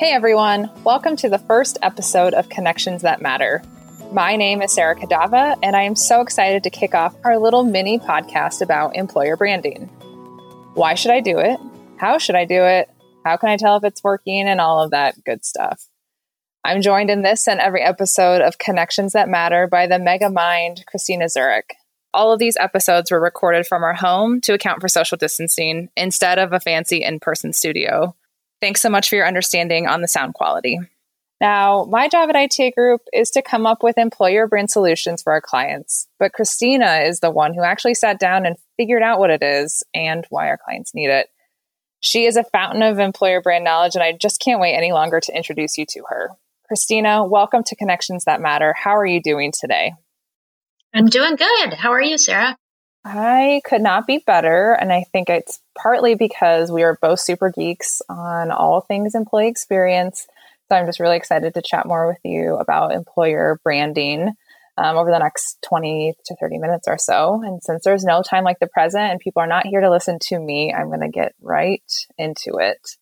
Hey everyone, welcome to the first episode of Connections That Matter. My name is Sarah Kadava, and I am so excited to kick off our little mini podcast about employer branding. Why should I do it? How should I do it? How can I tell if it's working? And all of that good stuff. I'm joined in this and every episode of Connections That Matter by the mega mind, Christina Zurich. All of these episodes were recorded from our home to account for social distancing instead of a fancy in person studio. Thanks so much for your understanding on the sound quality. Now, my job at ITA Group is to come up with employer brand solutions for our clients, but Christina is the one who actually sat down and figured out what it is and why our clients need it. She is a fountain of employer brand knowledge, and I just can't wait any longer to introduce you to her. Christina, welcome to Connections That Matter. How are you doing today? I'm doing good. How are you, Sarah? I could not be better. And I think it's partly because we are both super geeks on all things employee experience. So I'm just really excited to chat more with you about employer branding um, over the next 20 to 30 minutes or so. And since there's no time like the present and people are not here to listen to me, I'm going to get right into it.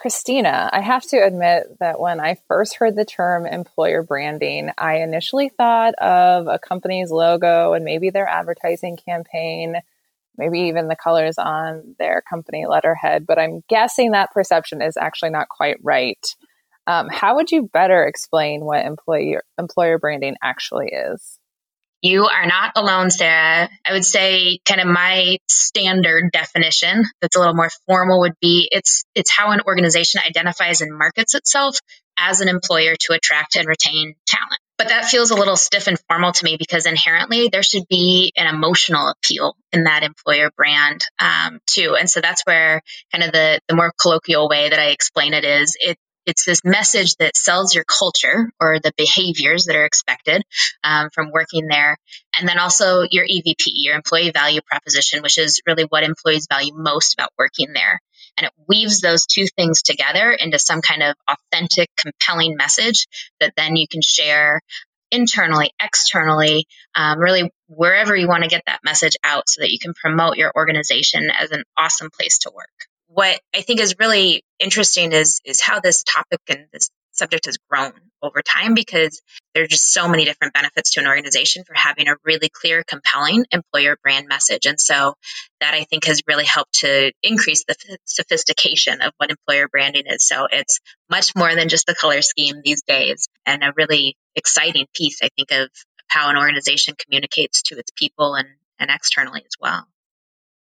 Christina, I have to admit that when I first heard the term employer branding, I initially thought of a company's logo and maybe their advertising campaign, maybe even the colors on their company letterhead. But I'm guessing that perception is actually not quite right. Um, how would you better explain what employer employer branding actually is? You are not alone, Sarah. I would say kind of my standard definition that's a little more formal would be it's it's how an organization identifies and markets itself as an employer to attract and retain talent. But that feels a little stiff and formal to me because inherently there should be an emotional appeal in that employer brand um, too. And so that's where kind of the the more colloquial way that I explain it is it it's this message that sells your culture or the behaviors that are expected um, from working there. And then also your EVP, your employee value proposition, which is really what employees value most about working there. And it weaves those two things together into some kind of authentic, compelling message that then you can share internally, externally, um, really wherever you want to get that message out so that you can promote your organization as an awesome place to work what I think is really interesting is is how this topic and this subject has grown over time because there are just so many different benefits to an organization for having a really clear, compelling employer brand message. And so that I think has really helped to increase the sophistication of what employer branding is. So it's much more than just the color scheme these days and a really exciting piece, I think, of how an organization communicates to its people and, and externally as well.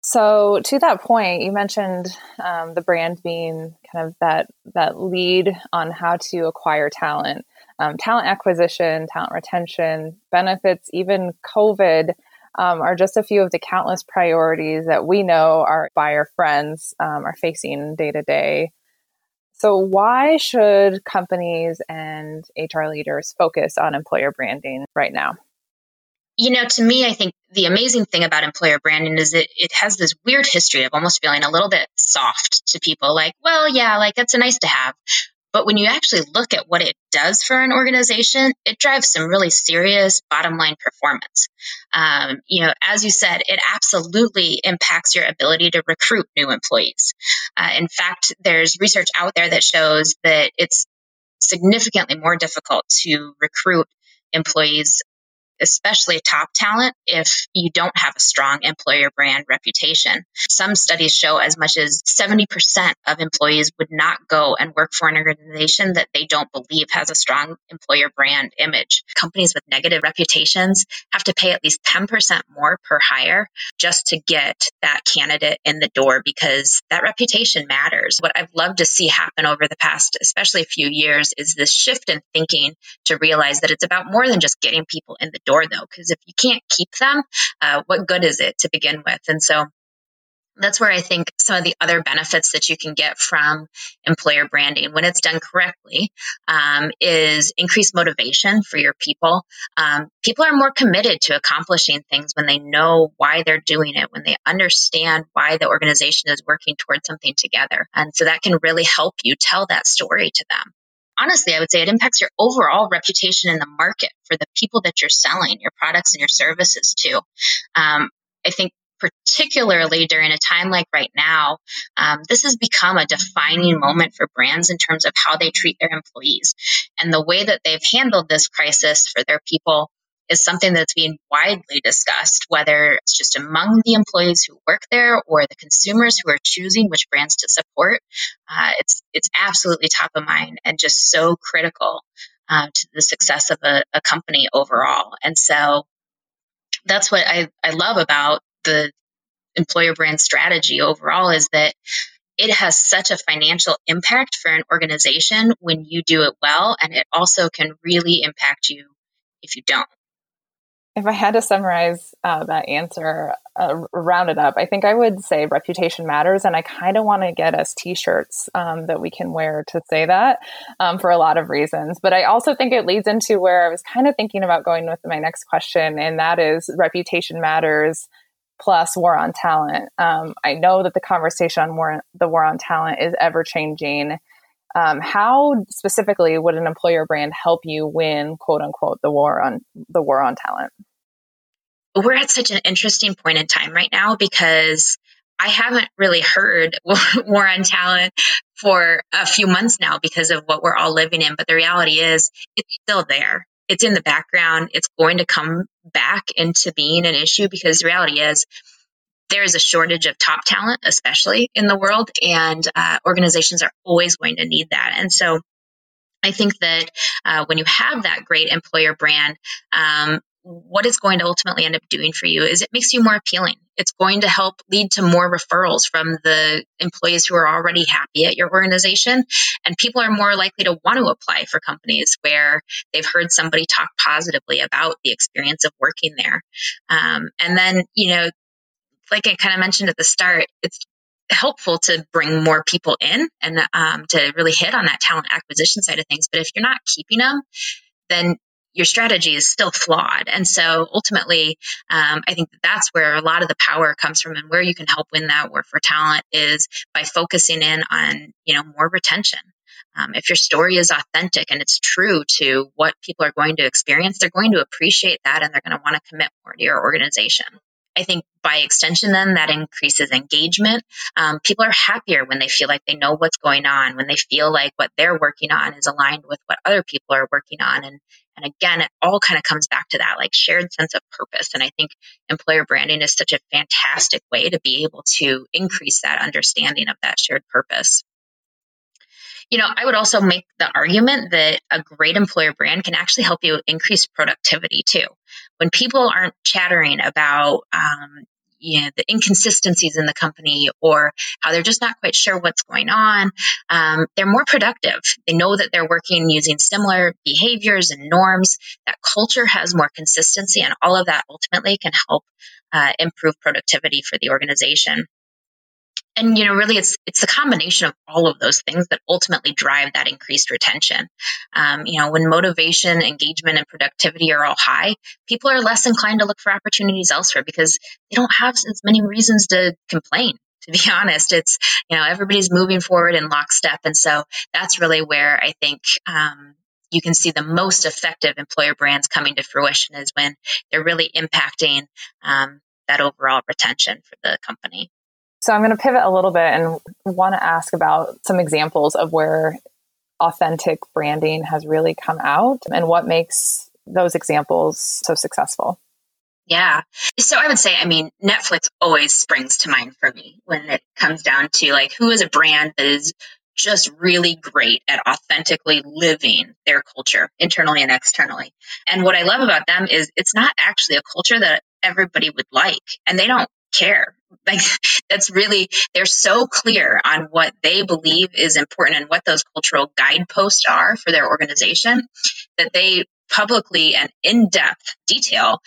So to that point, you mentioned um, the brand being kind of that that lead on how to acquire talent, um, talent acquisition, talent retention, benefits, even COVID. Um, are just a few of the countless priorities that we know our buyer friends um, are facing day to day. So, why should companies and HR leaders focus on employer branding right now? You know, to me, I think the amazing thing about employer branding is it, it has this weird history of almost feeling a little bit soft to people like, well, yeah, like that's a nice to have. But when you actually look at what it does for an organization, it drives some really serious bottom line performance. Um, you know, as you said, it absolutely impacts your ability to recruit new employees. Uh, in fact, there's research out there that shows that it's significantly more difficult to recruit employees especially top talent, if you don't have a strong employer brand reputation. Some studies show as much as 70% of employees would not go and work for an organization that they don't believe has a strong employer brand image. Companies with negative reputations have to pay at least 10% more per hire just to get that candidate in the door because that reputation matters. What I've loved to see happen over the past, especially a few years, is this shift in thinking to realize that it's about more than just getting people in the door, though, because if you can't keep them, uh, what good is it to begin with? And so that's where I think some of the other benefits that you can get from employer branding when it's done correctly um, is increased motivation for your people. Um, people are more committed to accomplishing things when they know why they're doing it, when they understand why the organization is working towards something together. And so that can really help you tell that story to them honestly, I would say it impacts your overall reputation in the market for the people that you're selling your products and your services to. Um, I think particularly during a time like right now, um, this has become a defining moment for brands in terms of how they treat their employees. And the way that they've handled this crisis for their people is something that's being widely discussed, whether it's just among the employees who work there or the consumers who are choosing which brands to support. Uh, it's it's absolutely top of mind and just so critical uh, to the success of a, a company overall. And so that's what I, I love about the employer brand strategy overall is that it has such a financial impact for an organization when you do it well, and it also can really impact you if you don't. If I had to summarize uh, that answer, uh, round it up, I think I would say reputation matters. And I kind of want to get us t shirts um, that we can wear to say that um, for a lot of reasons. But I also think it leads into where I was kind of thinking about going with my next question, and that is reputation matters plus war on talent. Um, I know that the conversation on war, the war on talent is ever changing. Um, how specifically would an employer brand help you win, quote unquote, the war on the war on talent? We're at such an interesting point in time right now because I haven't really heard war on talent for a few months now because of what we're all living in. But the reality is, it's still there. It's in the background. It's going to come back into being an issue because the reality is, there is a shortage of top talent, especially in the world, and uh, organizations are always going to need that. And so I think that uh, when you have that great employer brand, um, what it's going to ultimately end up doing for you is it makes you more appealing. It's going to help lead to more referrals from the employees who are already happy at your organization. And people are more likely to want to apply for companies where they've heard somebody talk positively about the experience of working there. Um, and then, you know, like I kind of mentioned at the start, it's helpful to bring more people in and um, to really hit on that talent acquisition side of things. But if you're not keeping them, then your strategy is still flawed. And so ultimately, um, I think that's where a lot of the power comes from and where you can help win that war for talent is by focusing in on, you know, more retention. Um, if your story is authentic and it's true to what people are going to experience, they're going to appreciate that and they're going to want to commit more to your organization. I think by extension, then that increases engagement. Um, people are happier when they feel like they know what's going on, when they feel like what they're working on is aligned with what other people are working on. And, and again, it all kind of comes back to that like shared sense of purpose. And I think employer branding is such a fantastic way to be able to increase that understanding of that shared purpose. You know, I would also make the argument that a great employer brand can actually help you increase productivity too. When people aren't chattering about, um, you know, the inconsistencies in the company or how they're just not quite sure what's going on, um, they're more productive. They know that they're working using similar behaviors and norms. That culture has more consistency, and all of that ultimately can help uh, improve productivity for the organization and you know really it's it's the combination of all of those things that ultimately drive that increased retention. Um, you know when motivation engagement and productivity are all high people are less inclined to look for opportunities elsewhere because they don't have as many reasons to complain to be honest. It's you know everybody's moving forward in lockstep. And so that's really where i think um, you can see the most effective employer brands coming to fruition is when they're really impacting um, that overall retention for the company so I'm going to pivot a little bit and want to ask about some examples of where authentic branding has really come out and what makes those examples so successful. Yeah. So I would say, I mean, Netflix always springs to mind for me when it comes down to like who is a brand that is just really great at authentically living their culture internally and externally. And what I love about them is it's not actually a culture that everybody would like and they don't care. Like that's really, they're so clear on what they believe is important and what those cultural guideposts are for their organization that they publicly and in depth detail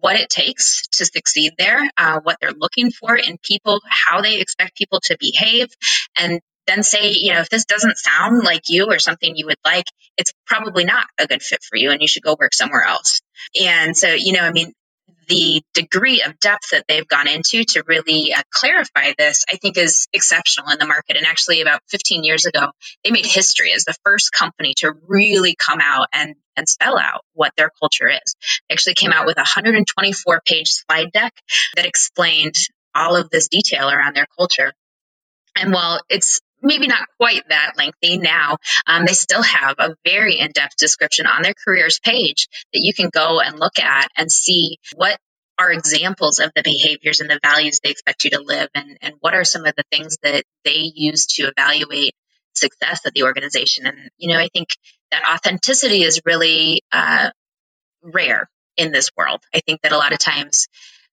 what it takes to succeed there, uh, what they're looking for in people, how they expect people to behave, and then say, you know, if this doesn't sound like you or something you would like, it's probably not a good fit for you and you should go work somewhere else. And so, you know, I mean, the degree of depth that they've gone into to really uh, clarify this, I think, is exceptional in the market. And actually, about 15 years ago, they made history as the first company to really come out and, and spell out what their culture is. They actually came out with a 124 page slide deck that explained all of this detail around their culture. And while it's maybe not quite that lengthy now, um, they still have a very in depth description on their careers page that you can go and look at and see what are examples of the behaviors and the values they expect you to live and, and what are some of the things that they use to evaluate success of the organization. And, you know, I think that authenticity is really uh, rare in this world. I think that a lot of times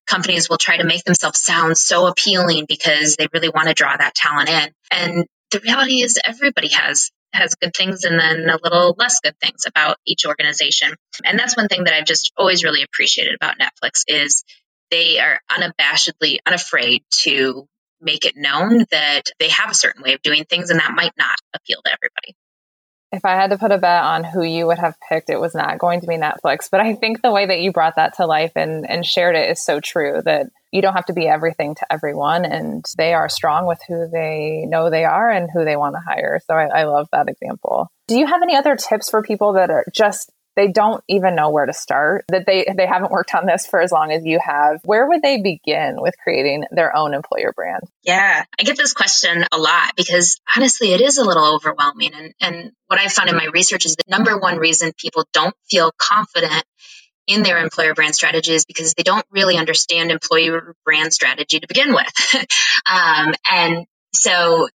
companies will try to make themselves sound so appealing because they really want to draw that talent in. And the reality is everybody has has good things and then a little less good things about each organization. And that's one thing that I've just always really appreciated about Netflix is they are unabashedly unafraid to make it known that they have a certain way of doing things and that might not appeal to everybody if I had to put a bet on who you would have picked, it was not going to be Netflix. But I think the way that you brought that to life and, and shared it is so true that you don't have to be everything to everyone. And they are strong with who they know they are and who they want to hire. So I, I love that example. Do you have any other tips for people that are just they don't even know where to start that they they haven't worked on this for as long as you have where would they begin with creating their own employer brand? Yeah i get this question a lot because honestly it is a little overwhelming. And and what i've found in my research is the number one reason people don't feel confident in their employer brand strategies because they don't really understand employer brand strategy to begin with. Um, and so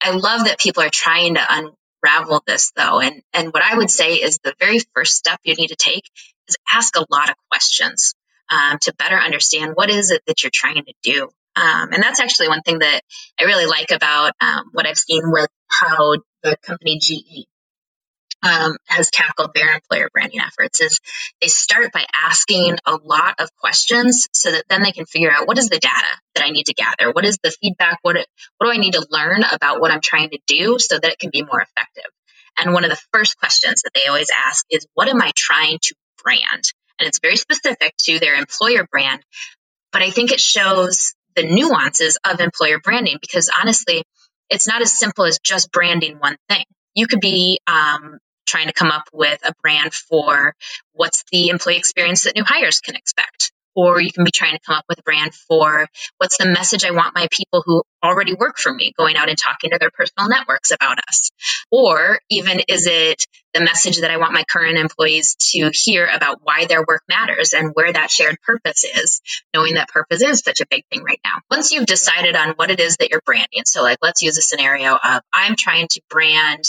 I love that people are trying to un- unravel this though. And, and what I would say is the very first step you need to take is ask a lot of questions um, to better understand what is it that you're trying to do. Um, and that's actually one thing that I really like about um, what I've seen with how the company GE um, has tackled their employer branding efforts is they start by asking a lot of questions so that then they can figure out what is the data that I need to gather, what is the feedback, what what do I need to learn about what I'm trying to do so that it can be more effective. And one of the first questions that they always ask is, what am I trying to brand? And it's very specific to their employer brand, but I think it shows the nuances of employer branding because honestly, it's not as simple as just branding one thing. You could be um, trying to come up with a brand for what's the employee experience that new hires can expect. Or you can be trying to come up with a brand for what's the message I want my people who already work for me going out and talking to their personal networks about us. Or even is it the message that I want my current employees to hear about why their work matters and where that shared purpose is, knowing that purpose is such a big thing right now. Once you've decided on what it is that you're branding, so like let's use a scenario of I'm trying to brand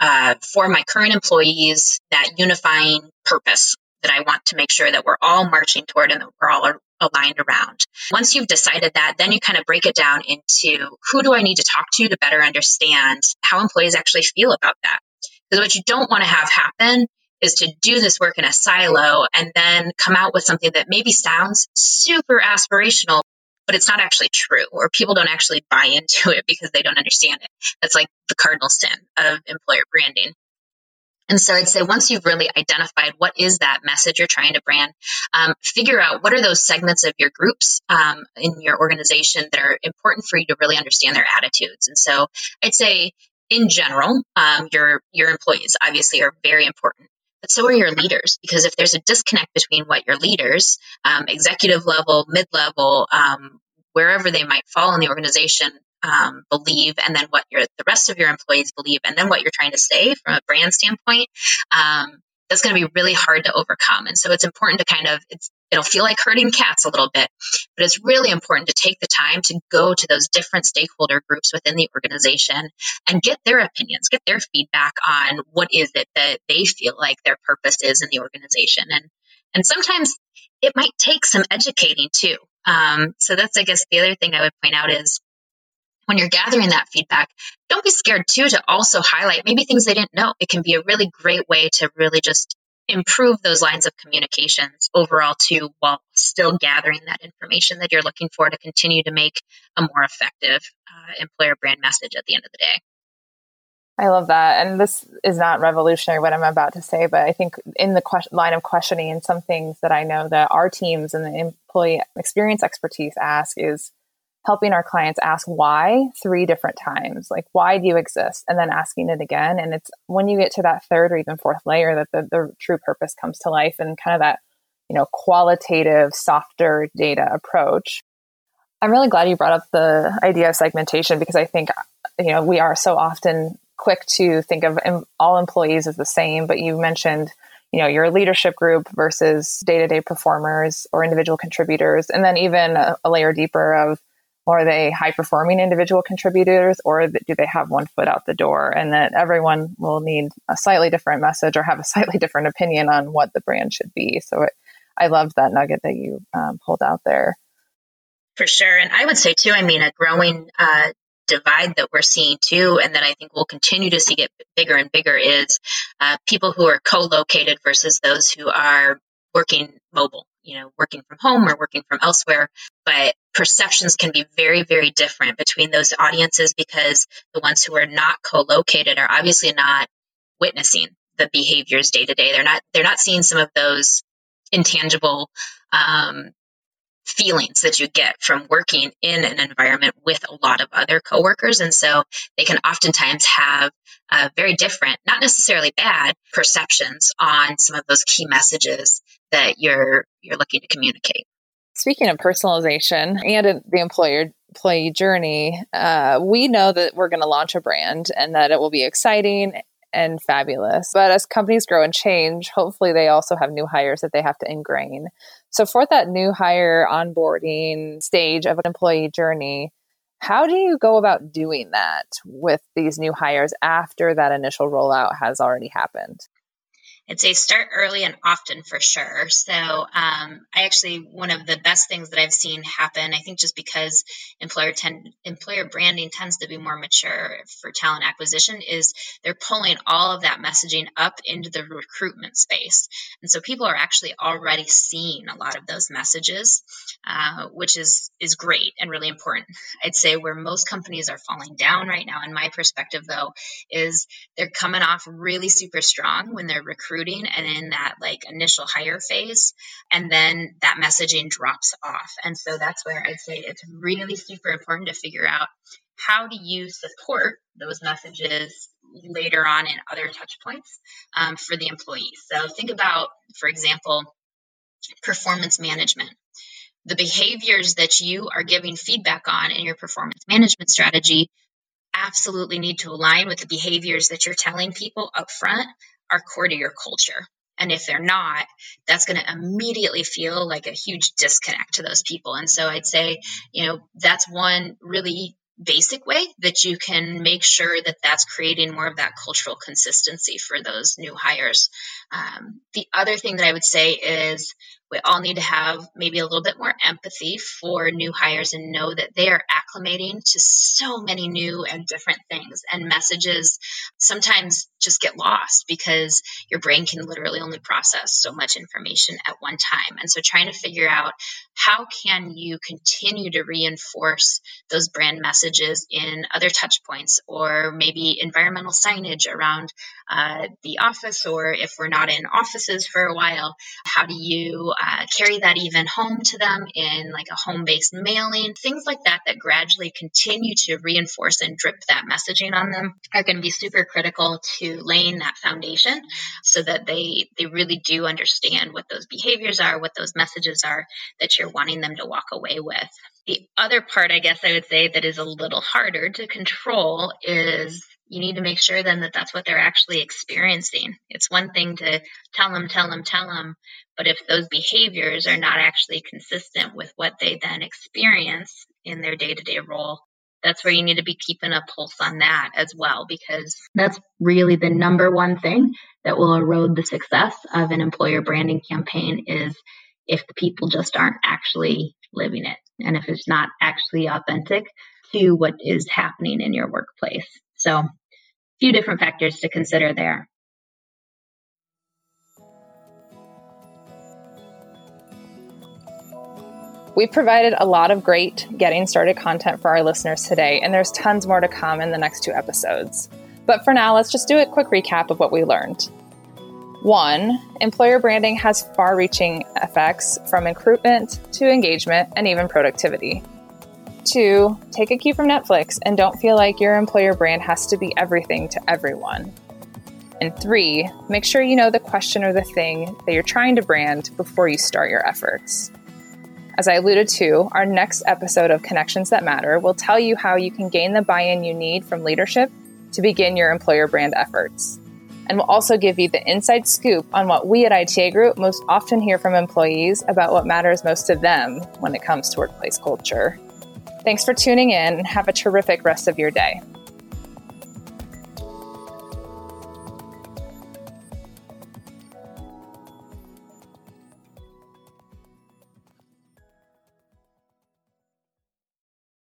uh, for my current employees that unifying purpose that I want to make sure that we're all marching toward and that we're all aligned around. Once you've decided that, then you kind of break it down into who do I need to talk to to better understand how employees actually feel about that. Because what you don't want to have happen is to do this work in a silo and then come out with something that maybe sounds super aspirational, but it's not actually true, or people don't actually buy into it because they don't understand it. That's like the cardinal sin of employer branding. And so I'd say once you've really identified what is that message you're trying to brand, um, figure out what are those segments of your groups um, in your organization that are important for you to really understand their attitudes. And so I'd say in general, um, your your employees obviously are very important but so are your leaders because if there's a disconnect between what your leaders um, executive level mid-level um, wherever they might fall in the organization um, believe and then what your the rest of your employees believe and then what you're trying to say from a brand standpoint um, that's going to be really hard to overcome. And so it's important to kind of it'll feel like herding cats a little bit but it's really important to take the time to go to those different stakeholder groups within the organization and get their opinions get their feedback on what is it that they feel like their purpose is in the organization. And and sometimes it might take some educating too. Um, so that's i guess the other thing i would point out is when you're gathering that feedback, don't be scared too to also highlight maybe things they didn't know. It can be a really great way to really just improve those lines of communications overall too while still gathering that information that you're looking for to continue to make a more effective uh, employer brand message at the end of the day. I love that. And this is not revolutionary what I'm about to say, but I think in the que- line of questioning and some things that I know that our teams and the employee experience expertise ask is helping our clients ask why three different times like why do you exist and then asking it again and it's when you get to that third or even fourth layer that the, the true purpose comes to life and kind of that you know qualitative softer data approach I'm really glad you brought up the idea of segmentation because I think, you know, we are so often quick to think of all employees as the same, but you mentioned, you know, your leadership group versus day to day performers or individual contributors. And then even a, a layer deeper of, are they high performing individual contributors or do they have one foot out the door? And that everyone will need a slightly different message or have a slightly different opinion on what the brand should be. So it, i loved that nugget that you um, pulled out there. For sure. And I would say, too, I mean, a growing uh, divide that we're seeing, too, and that I think we'll continue to see get bigger and bigger is uh, people who are co located versus those who are working mobile, you know, working from home or working from elsewhere. But perceptions can be very, very different between those audiences because the ones who are not co located are obviously not witnessing the behaviors day to day. They're not they're not seeing some of those intangible um, feelings that you get from working in an environment with a lot of other coworkers. And so they can oftentimes have uh, very different, not necessarily bad perceptions on some of those key messages that you're, you're looking to communicate. Speaking of personalization and the employer employee journey, uh, we know that we're going to launch a brand and that it will be exciting and fabulous. But as companies grow and change, hopefully they also have new hires that they have to ingrain. So, for that new hire onboarding stage of an employee journey, how do you go about doing that with these new hires after that initial rollout has already happened? I'd say start early and often for sure. So um, I actually one of the best things that I've seen happen. I think just because employer tend, employer branding tends to be more mature for talent acquisition is they're pulling all of that messaging up into the recruitment space, and so people are actually already seeing a lot of those messages, uh, which is is great and really important. I'd say where most companies are falling down right now, in my perspective, though, is they're coming off really super strong when they're recruiting recruiting and in that like initial hire phase. And then that messaging drops off. And so that's where I'd say it's really super important to figure out how do you support those messages later on in other touch points um, for the employees. So think about, for example, performance management. The behaviors that you are giving feedback on in your performance management strategy absolutely need to align with the behaviors that you're telling people up front are core to your culture. And if they're not, that's going to immediately feel like a huge disconnect to those people. And so I'd say, you know, that's one really basic way that you can make sure that that's creating more of that cultural consistency for those new hires. Um, the other thing that I would say is we all need to have maybe a little bit more empathy for new hires and know that they are acclimating to so many new and different things and messages sometimes just get lost because your brain can literally only process so much information at one time. And so trying to figure out how can you continue to reinforce those brand messages in other touch points or maybe environmental signage around uh, the office or if we're not in offices for a while how do you uh, carry that even home to them in like a home based mailing, things like that, that gradually continue to reinforce and drip that messaging on them are going to be super critical to laying that foundation so that they, they really do understand what those behaviors are, what those messages are that you're wanting them to walk away with. The other part, I guess I would say, that is a little harder to control is you need to make sure then that that's what they're actually experiencing. It's one thing to tell them, tell them, tell them, but if those behaviors are not actually consistent with what they then experience in their day to day role, that's where you need to be keeping a pulse on that as well, because that's really the number one thing that will erode the success of an employer branding campaign is if the people just aren't actually living it and if it's not actually authentic to what is happening in your workplace. So few different factors to consider there. We've provided a lot of great getting started content for our listeners today, and there's tons more to come in the next two episodes. But for now, let's just do a quick recap of what we learned. One, employer branding has far reaching effects from recruitment to engagement and even productivity. Two, take a cue from Netflix and don't feel like your employer brand has to be everything to everyone. And three, make sure you know the question or the thing that you're trying to brand before you start your efforts. As I alluded to, our next episode of Connections That Matter will tell you how you can gain the buy in you need from leadership to begin your employer brand efforts. And we'll also give you the inside scoop on what we at ITA Group most often hear from employees about what matters most to them when it comes to workplace culture. Thanks for tuning in and have a terrific rest of your day.